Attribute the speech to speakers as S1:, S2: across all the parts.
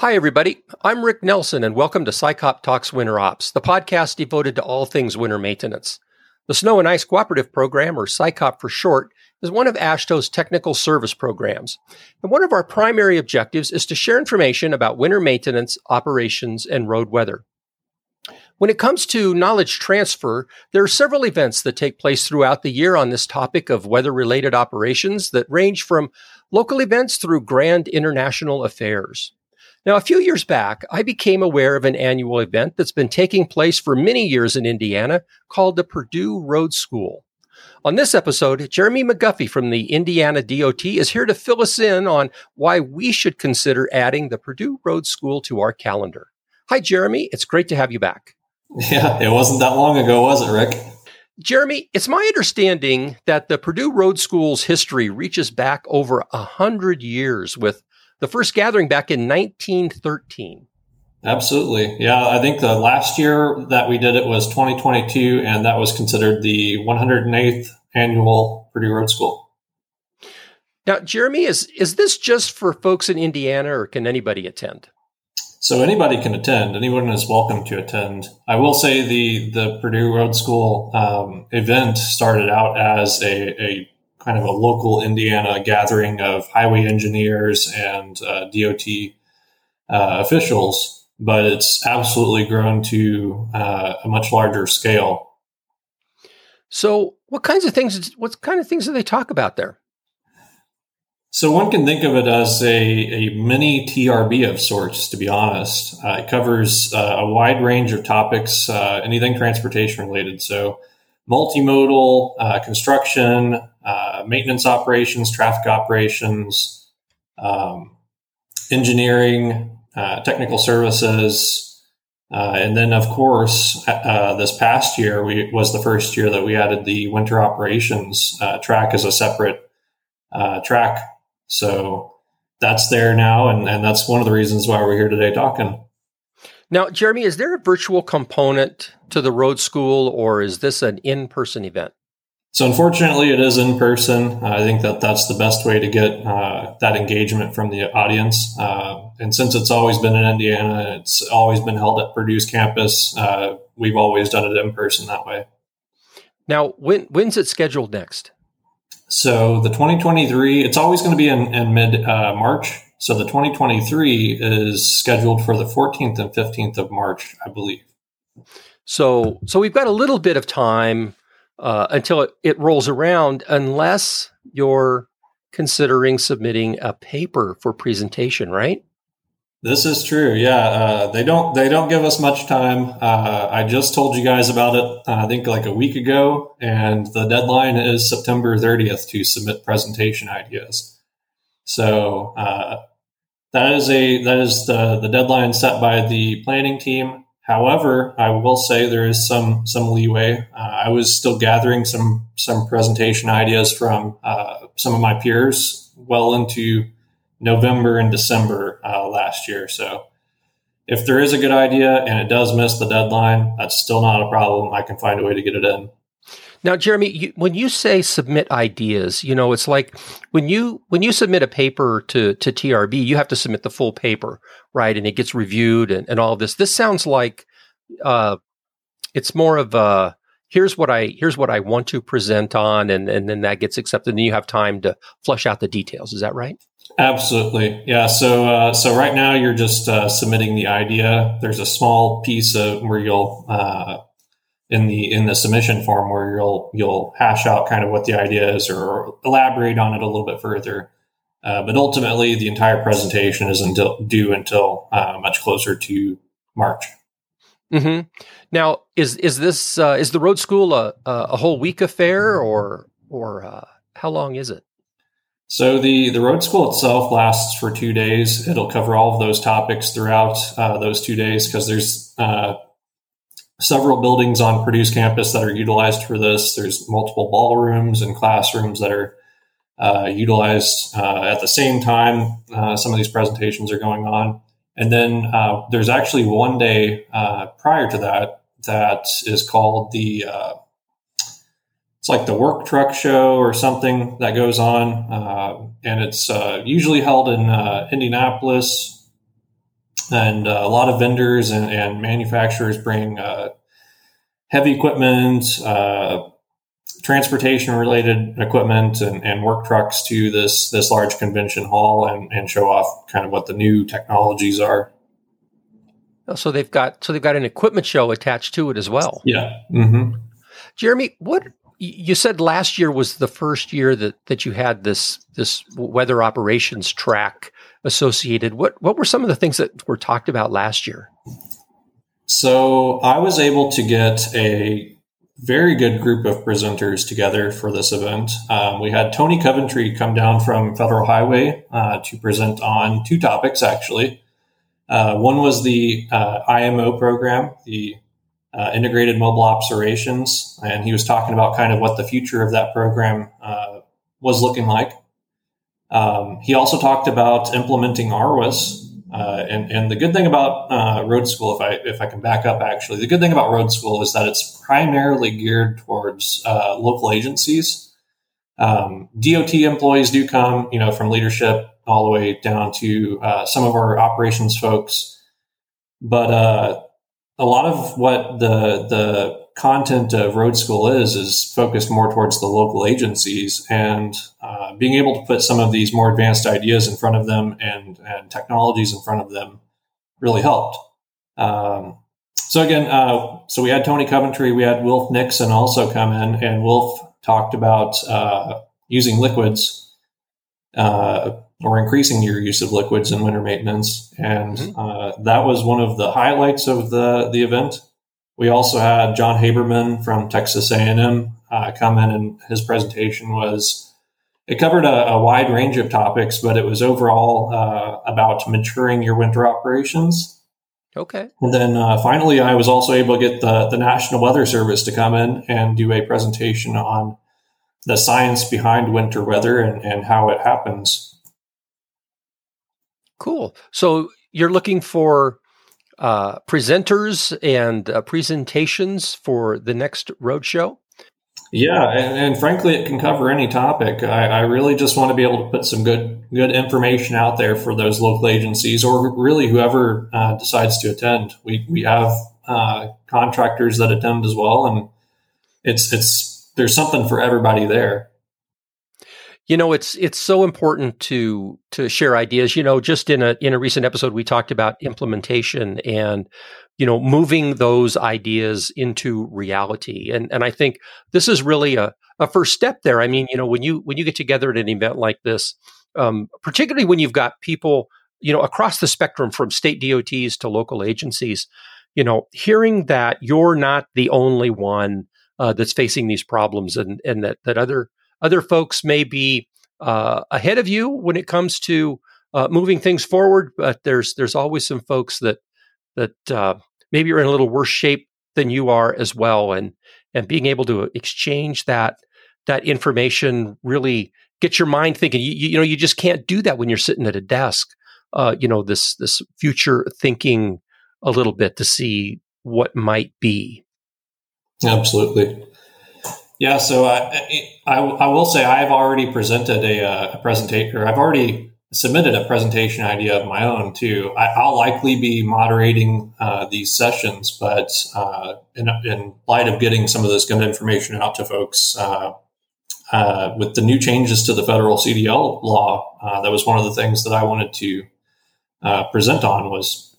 S1: Hi, everybody. I'm Rick Nelson, and welcome to SICOP Talks Winter Ops, the podcast devoted to all things winter maintenance. The Snow and Ice Cooperative Program, or SICOP for short, is one of AASHTO's technical service programs. And one of our primary objectives is to share information about winter maintenance, operations, and road weather. When it comes to knowledge transfer, there are several events that take place throughout the year on this topic of weather related operations that range from local events through grand international affairs. Now, a few years back, I became aware of an annual event that's been taking place for many years in Indiana called the Purdue Road School. On this episode, Jeremy McGuffey from the Indiana DOT is here to fill us in on why we should consider adding the Purdue Road School to our calendar. Hi, Jeremy. It's great to have you back.
S2: Yeah, it wasn't that long ago, was it, Rick?
S1: Jeremy, it's my understanding that the Purdue Road School's history reaches back over a hundred years with the first gathering back in 1913.
S2: Absolutely. Yeah, I think the last year that we did it was 2022, and that was considered the 108th annual Purdue Road School.
S1: Now, Jeremy, is, is this just for folks in Indiana or can anybody attend?
S2: So anybody can attend. Anyone is welcome to attend. I will say the the Purdue Road School um, event started out as a, a kind of a local Indiana gathering of highway engineers and uh, DOT uh, officials, but it's absolutely grown to uh, a much larger scale.
S1: So, what kinds of things? What kind of things do they talk about there?
S2: So one can think of it as a, a mini TRB of sorts, to be honest. Uh, it covers uh, a wide range of topics, uh, anything transportation related. So multimodal, uh, construction, uh, maintenance operations, traffic operations, um, engineering, uh, technical services. Uh, and then, of course, uh, this past year we, was the first year that we added the winter operations uh, track as a separate track. So that's there now, and, and that's one of the reasons why we're here today talking.
S1: Now, Jeremy, is there a virtual component to the road school, or is this an in person event?
S2: So, unfortunately, it is in person. I think that that's the best way to get uh, that engagement from the audience. Uh, and since it's always been in Indiana, it's always been held at Purdue's campus. Uh, we've always done it in person that way.
S1: Now, when when's it scheduled next?
S2: So, the 2023, it's always going to be in, in mid uh, March. So the 2023 is scheduled for the 14th and 15th of March, I believe.
S1: So, so we've got a little bit of time uh, until it, it rolls around, unless you're considering submitting a paper for presentation, right?
S2: This is true. Yeah, uh, they don't they don't give us much time. Uh, I just told you guys about it. Uh, I think like a week ago, and the deadline is September 30th to submit presentation ideas. So uh, that is a that is the the deadline set by the planning team. However, I will say there is some some leeway. Uh, I was still gathering some some presentation ideas from uh, some of my peers well into November and December uh, last year. So if there is a good idea and it does miss the deadline, that's still not a problem. I can find a way to get it in.
S1: Now, Jeremy, you, when you say submit ideas, you know, it's like when you when you submit a paper to to TRB, you have to submit the full paper, right? And it gets reviewed and, and all of this. This sounds like uh, it's more of a here's what I here's what I want to present on, and and then that gets accepted, and you have time to flush out the details. Is that right?
S2: Absolutely, yeah. So uh, so right now you're just uh, submitting the idea. There's a small piece of where you'll uh, in the in the submission form where you'll you'll hash out kind of what the idea is or elaborate on it a little bit further. Uh, but ultimately, the entire presentation is until, due until uh, much closer to March.
S1: Mm-hmm. Now, is is this uh, is the road school a, a whole week affair or or uh, how long is it?
S2: So the the road school itself lasts for two days. It'll cover all of those topics throughout uh, those two days because there's uh, several buildings on Purdue's campus that are utilized for this. There's multiple ballrooms and classrooms that are uh, utilized uh, at the same time. Uh, some of these presentations are going on. And then uh, there's actually one day uh, prior to that that is called the, uh, it's like the work truck show or something that goes on. and it's usually held in Indianapolis, and uh, a lot of vendors and, and manufacturers bring uh, heavy equipment, uh, transportation related equipment, and, and, work trucks to this this large convention hall and, and show off kind of what the new technologies are.
S1: So they've got so they've got an equipment show attached to it as well.
S2: Yeah. Mm-hmm.
S1: Jeremy, what you said last year was the first year that that you had this this weather operations track associated. What what were some of the things that were talked about last year?
S2: So I was able to get a very good group of presenters together for this event. Um, we had Tony Coventry come down from Federal Highway uh, to present on two topics, actually. Uh, one was the uh, IMO program, the uh, Integrated Mobile Observations, and he was talking about kind of what the future of that program uh, was looking like. Um, he also talked about implementing RWIS, uh, and, and the good thing about uh, road school, if I if I can back up, actually, the good thing about road school is that it's primarily geared towards uh, local agencies. Um, DOT employees do come, you know, from leadership all the way down to uh, some of our operations folks, but uh, a lot of what the the content of road school is is focused more towards the local agencies and uh, being able to put some of these more advanced ideas in front of them and, and technologies in front of them really helped. Um, so again uh, so we had tony coventry we had Wilf nixon also come in and Wilf talked about uh, using liquids uh, or increasing your use of liquids in winter maintenance. And mm-hmm. Uh, that was one of the highlights of the, the event we also had John Haberman from Texas A&M uh, come in, and his presentation was it covered a, a wide range of topics, but it was overall uh, about maturing your winter operations.
S1: Okay.
S2: And then uh, finally, I was also able to get the, the National Weather Service to come in and do a presentation on the science behind winter weather and, and how it happens.
S1: Cool. So you're looking for uh, presenters and uh, presentations for the next roadshow?
S2: Yeah, and, and, frankly, it can cover any topic. I, I, really just want to be able to put some good good information out there for those local agencies, or really whoever uh, decides to attend. We we have uh, contractors that attend as well, and it's it's there's something for everybody there
S1: you know it's it's so important to to share ideas. You know just in a in a recent episode we talked about implementation and you know moving those ideas into reality. And and i think this is really a, a first step there. I mean you know when you when you get together at an event like this um, particularly when you've got people you know across the spectrum from state dots to local agencies you know hearing that you're not the only one uh, that's facing these problems and and that that other other folks may be uh, ahead of you when it comes to uh, moving things forward, but there's there's always some folks that that uh, maybe are in a little worse shape than you are as well, and and being able to exchange that that information really gets your mind thinking. You, you know, you just can't do that when you're sitting at a desk. Uh, you know, this this future thinking a little bit to see what might be.
S2: Absolutely. Yeah, so I, I, I will say I've already presented a, uh, a presentation, or I've already submitted a presentation idea of my own too. I, will likely be moderating uh, these sessions, but uh, in, in, light of getting some of this good information out to folks, uh, uh with the new changes to the federal CDL law, uh, that was one of the things that I wanted to uh, present on was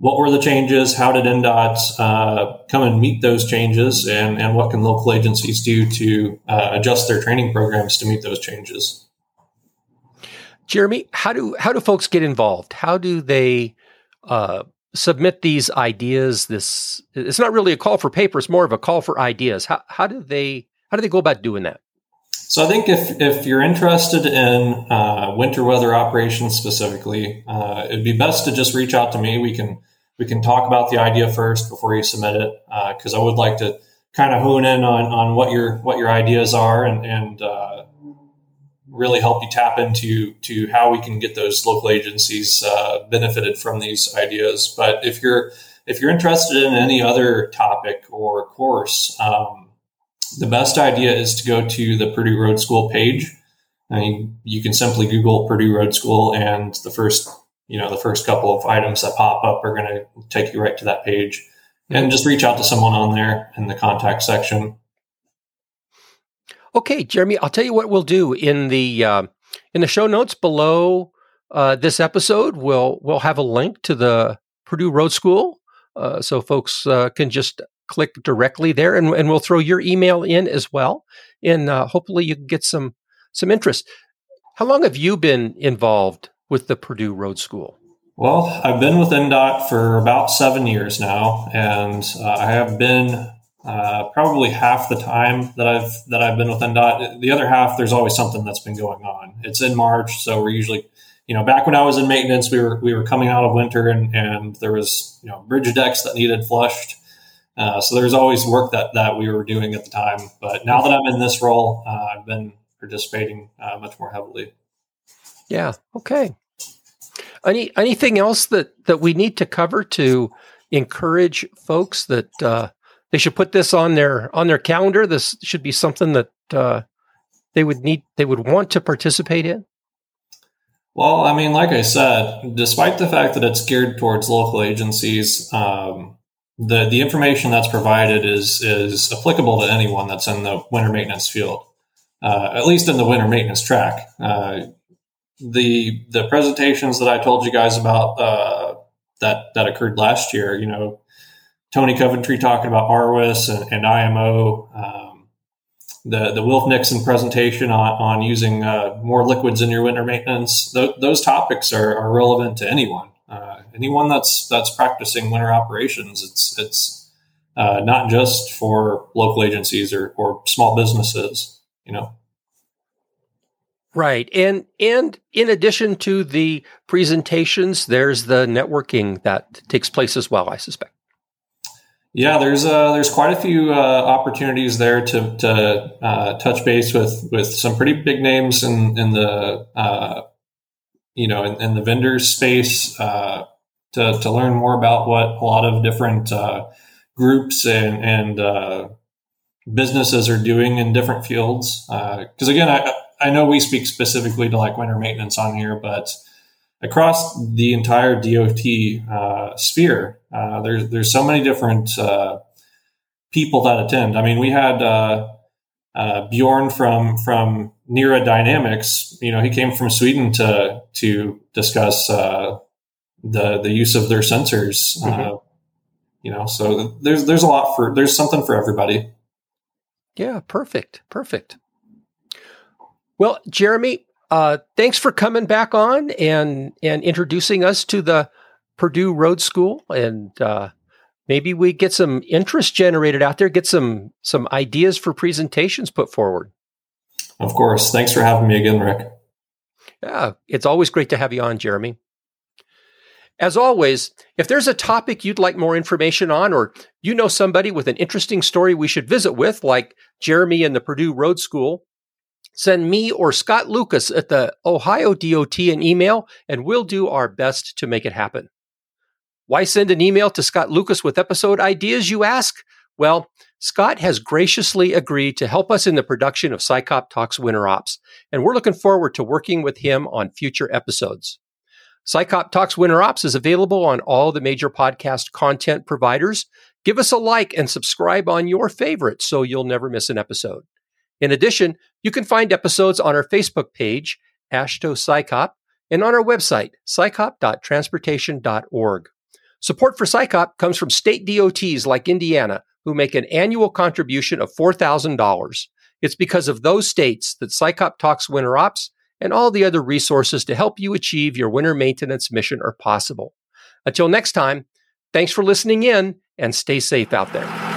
S2: what were the changes? How did INDOT uh, come and meet those changes? And, and what can local agencies do to uh, adjust their training programs to meet those changes?
S1: Jeremy, how do how do folks get involved? How do they uh, submit these ideas? This it's not really a call for paper; it's more of a call for ideas. How how do they how do they go about doing that?
S2: So I think if, if you're interested in uh, winter weather operations specifically, uh, it'd be best to just reach out to me. We can we can talk about the idea first before you submit it because uh, I would like to kind of hone in on, on what your what your ideas are and, and uh, really help you tap into to how we can get those local agencies uh, benefited from these ideas. But if you're if you're interested in any other topic or course, um, the best idea is to go to the Purdue Road School page. I mean, you can simply Google Purdue Road School, and the first you know, the first couple of items that pop up are going to take you right to that page. And just reach out to someone on there in the contact section.
S1: Okay, Jeremy, I'll tell you what we'll do in the uh, in the show notes below uh, this episode. We'll we'll have a link to the Purdue Road School, uh, so folks uh, can just click directly there, and, and we'll throw your email in as well, and uh, hopefully you can get some some interest. How long have you been involved with the Purdue Road School?
S2: Well, I've been with INDOT for about seven years now, and uh, I have been uh, probably half the time that I've that I've been with INDOT. The other half, there's always something that's been going on. It's in March, so we're usually, you know, back when I was in maintenance, we were we were coming out of winter, and and there was you know bridge decks that needed flushed. Uh, so there's always work that that we were doing at the time. But now that I'm in this role, uh, I've been participating uh, much more heavily.
S1: Yeah. Okay. Any anything else that that we need to cover to encourage folks that uh, they should put this on their on their calendar? This should be something that uh, they would need they would want to participate in.
S2: Well, I mean, like I said, despite the fact that it's geared towards local agencies, um, the the information that's provided is is applicable to anyone that's in the winter maintenance field, uh, at least in the winter maintenance track. Uh, the the presentations that I told you guys about uh, that that occurred last year, you know, Tony Coventry talking about RWIS and, and IMO, um, the the Wilf Nixon presentation on, on using uh, more liquids in your winter maintenance. Th- those topics are, are relevant to anyone, uh, anyone that's that's practicing winter operations. It's it's uh, not just for local agencies or, or small businesses, you know.
S1: Right. And and in addition to the presentations, there's the networking that takes place as well, I suspect.
S2: Yeah, there's uh, there's quite a few uh, opportunities there to to uh, touch base with with some pretty big names in in the uh, you know in, in, the vendors space uh, to to learn more about what a lot of different groups and and businesses are doing in different fields. Because again, I I know we speak specifically to like winter maintenance on here, but across the entire DOT uh, sphere, uh, there's there's so many different uh, people that attend. I mean, we had uh, uh, Bjorn from from NIRA Dynamics. You know, he came from Sweden to to discuss uh, the the use of their sensors. Mm-hmm. you know, so there's there's a lot for there's something for everybody.
S1: Yeah, perfect, perfect. Well, Jeremy, uh, thanks for coming back on and and introducing us to the Purdue Road School, and uh, maybe we get some interest generated out there, get some some ideas for presentations put forward.
S2: Of course. Thanks for having me again, Rick.
S1: Yeah, it's always great to have you on, Jeremy. As always, if there's a topic you'd like more information on, or you know somebody with an interesting story we should visit with, like Jeremy and the Purdue Road School, Send me or Scott Lucas at the Ohio DOT an email, and we'll do our best to make it happen. Why send an email to Scott Lucas with episode ideas, you ask? Well, Scott has graciously agreed to help us in the production of SICOP Talks Winter Ops, and we're looking forward to working with him on future episodes. SICOP Talks Winter Ops is available on all the major podcast content providers. Give us a like and subscribe on your favorite so you'll never miss an episode. In addition, you can find episodes on our Facebook page, AASHTO SICOP, and on our website, sicop.transportation.org. Support for SICOP comes from state DOTs like Indiana, who make an annual contribution of $4,000. It's because of those states that SICOP Talks Winter Ops and all the other resources to help you achieve your winter maintenance mission are possible. Until next time, thanks for listening in and stay safe out there.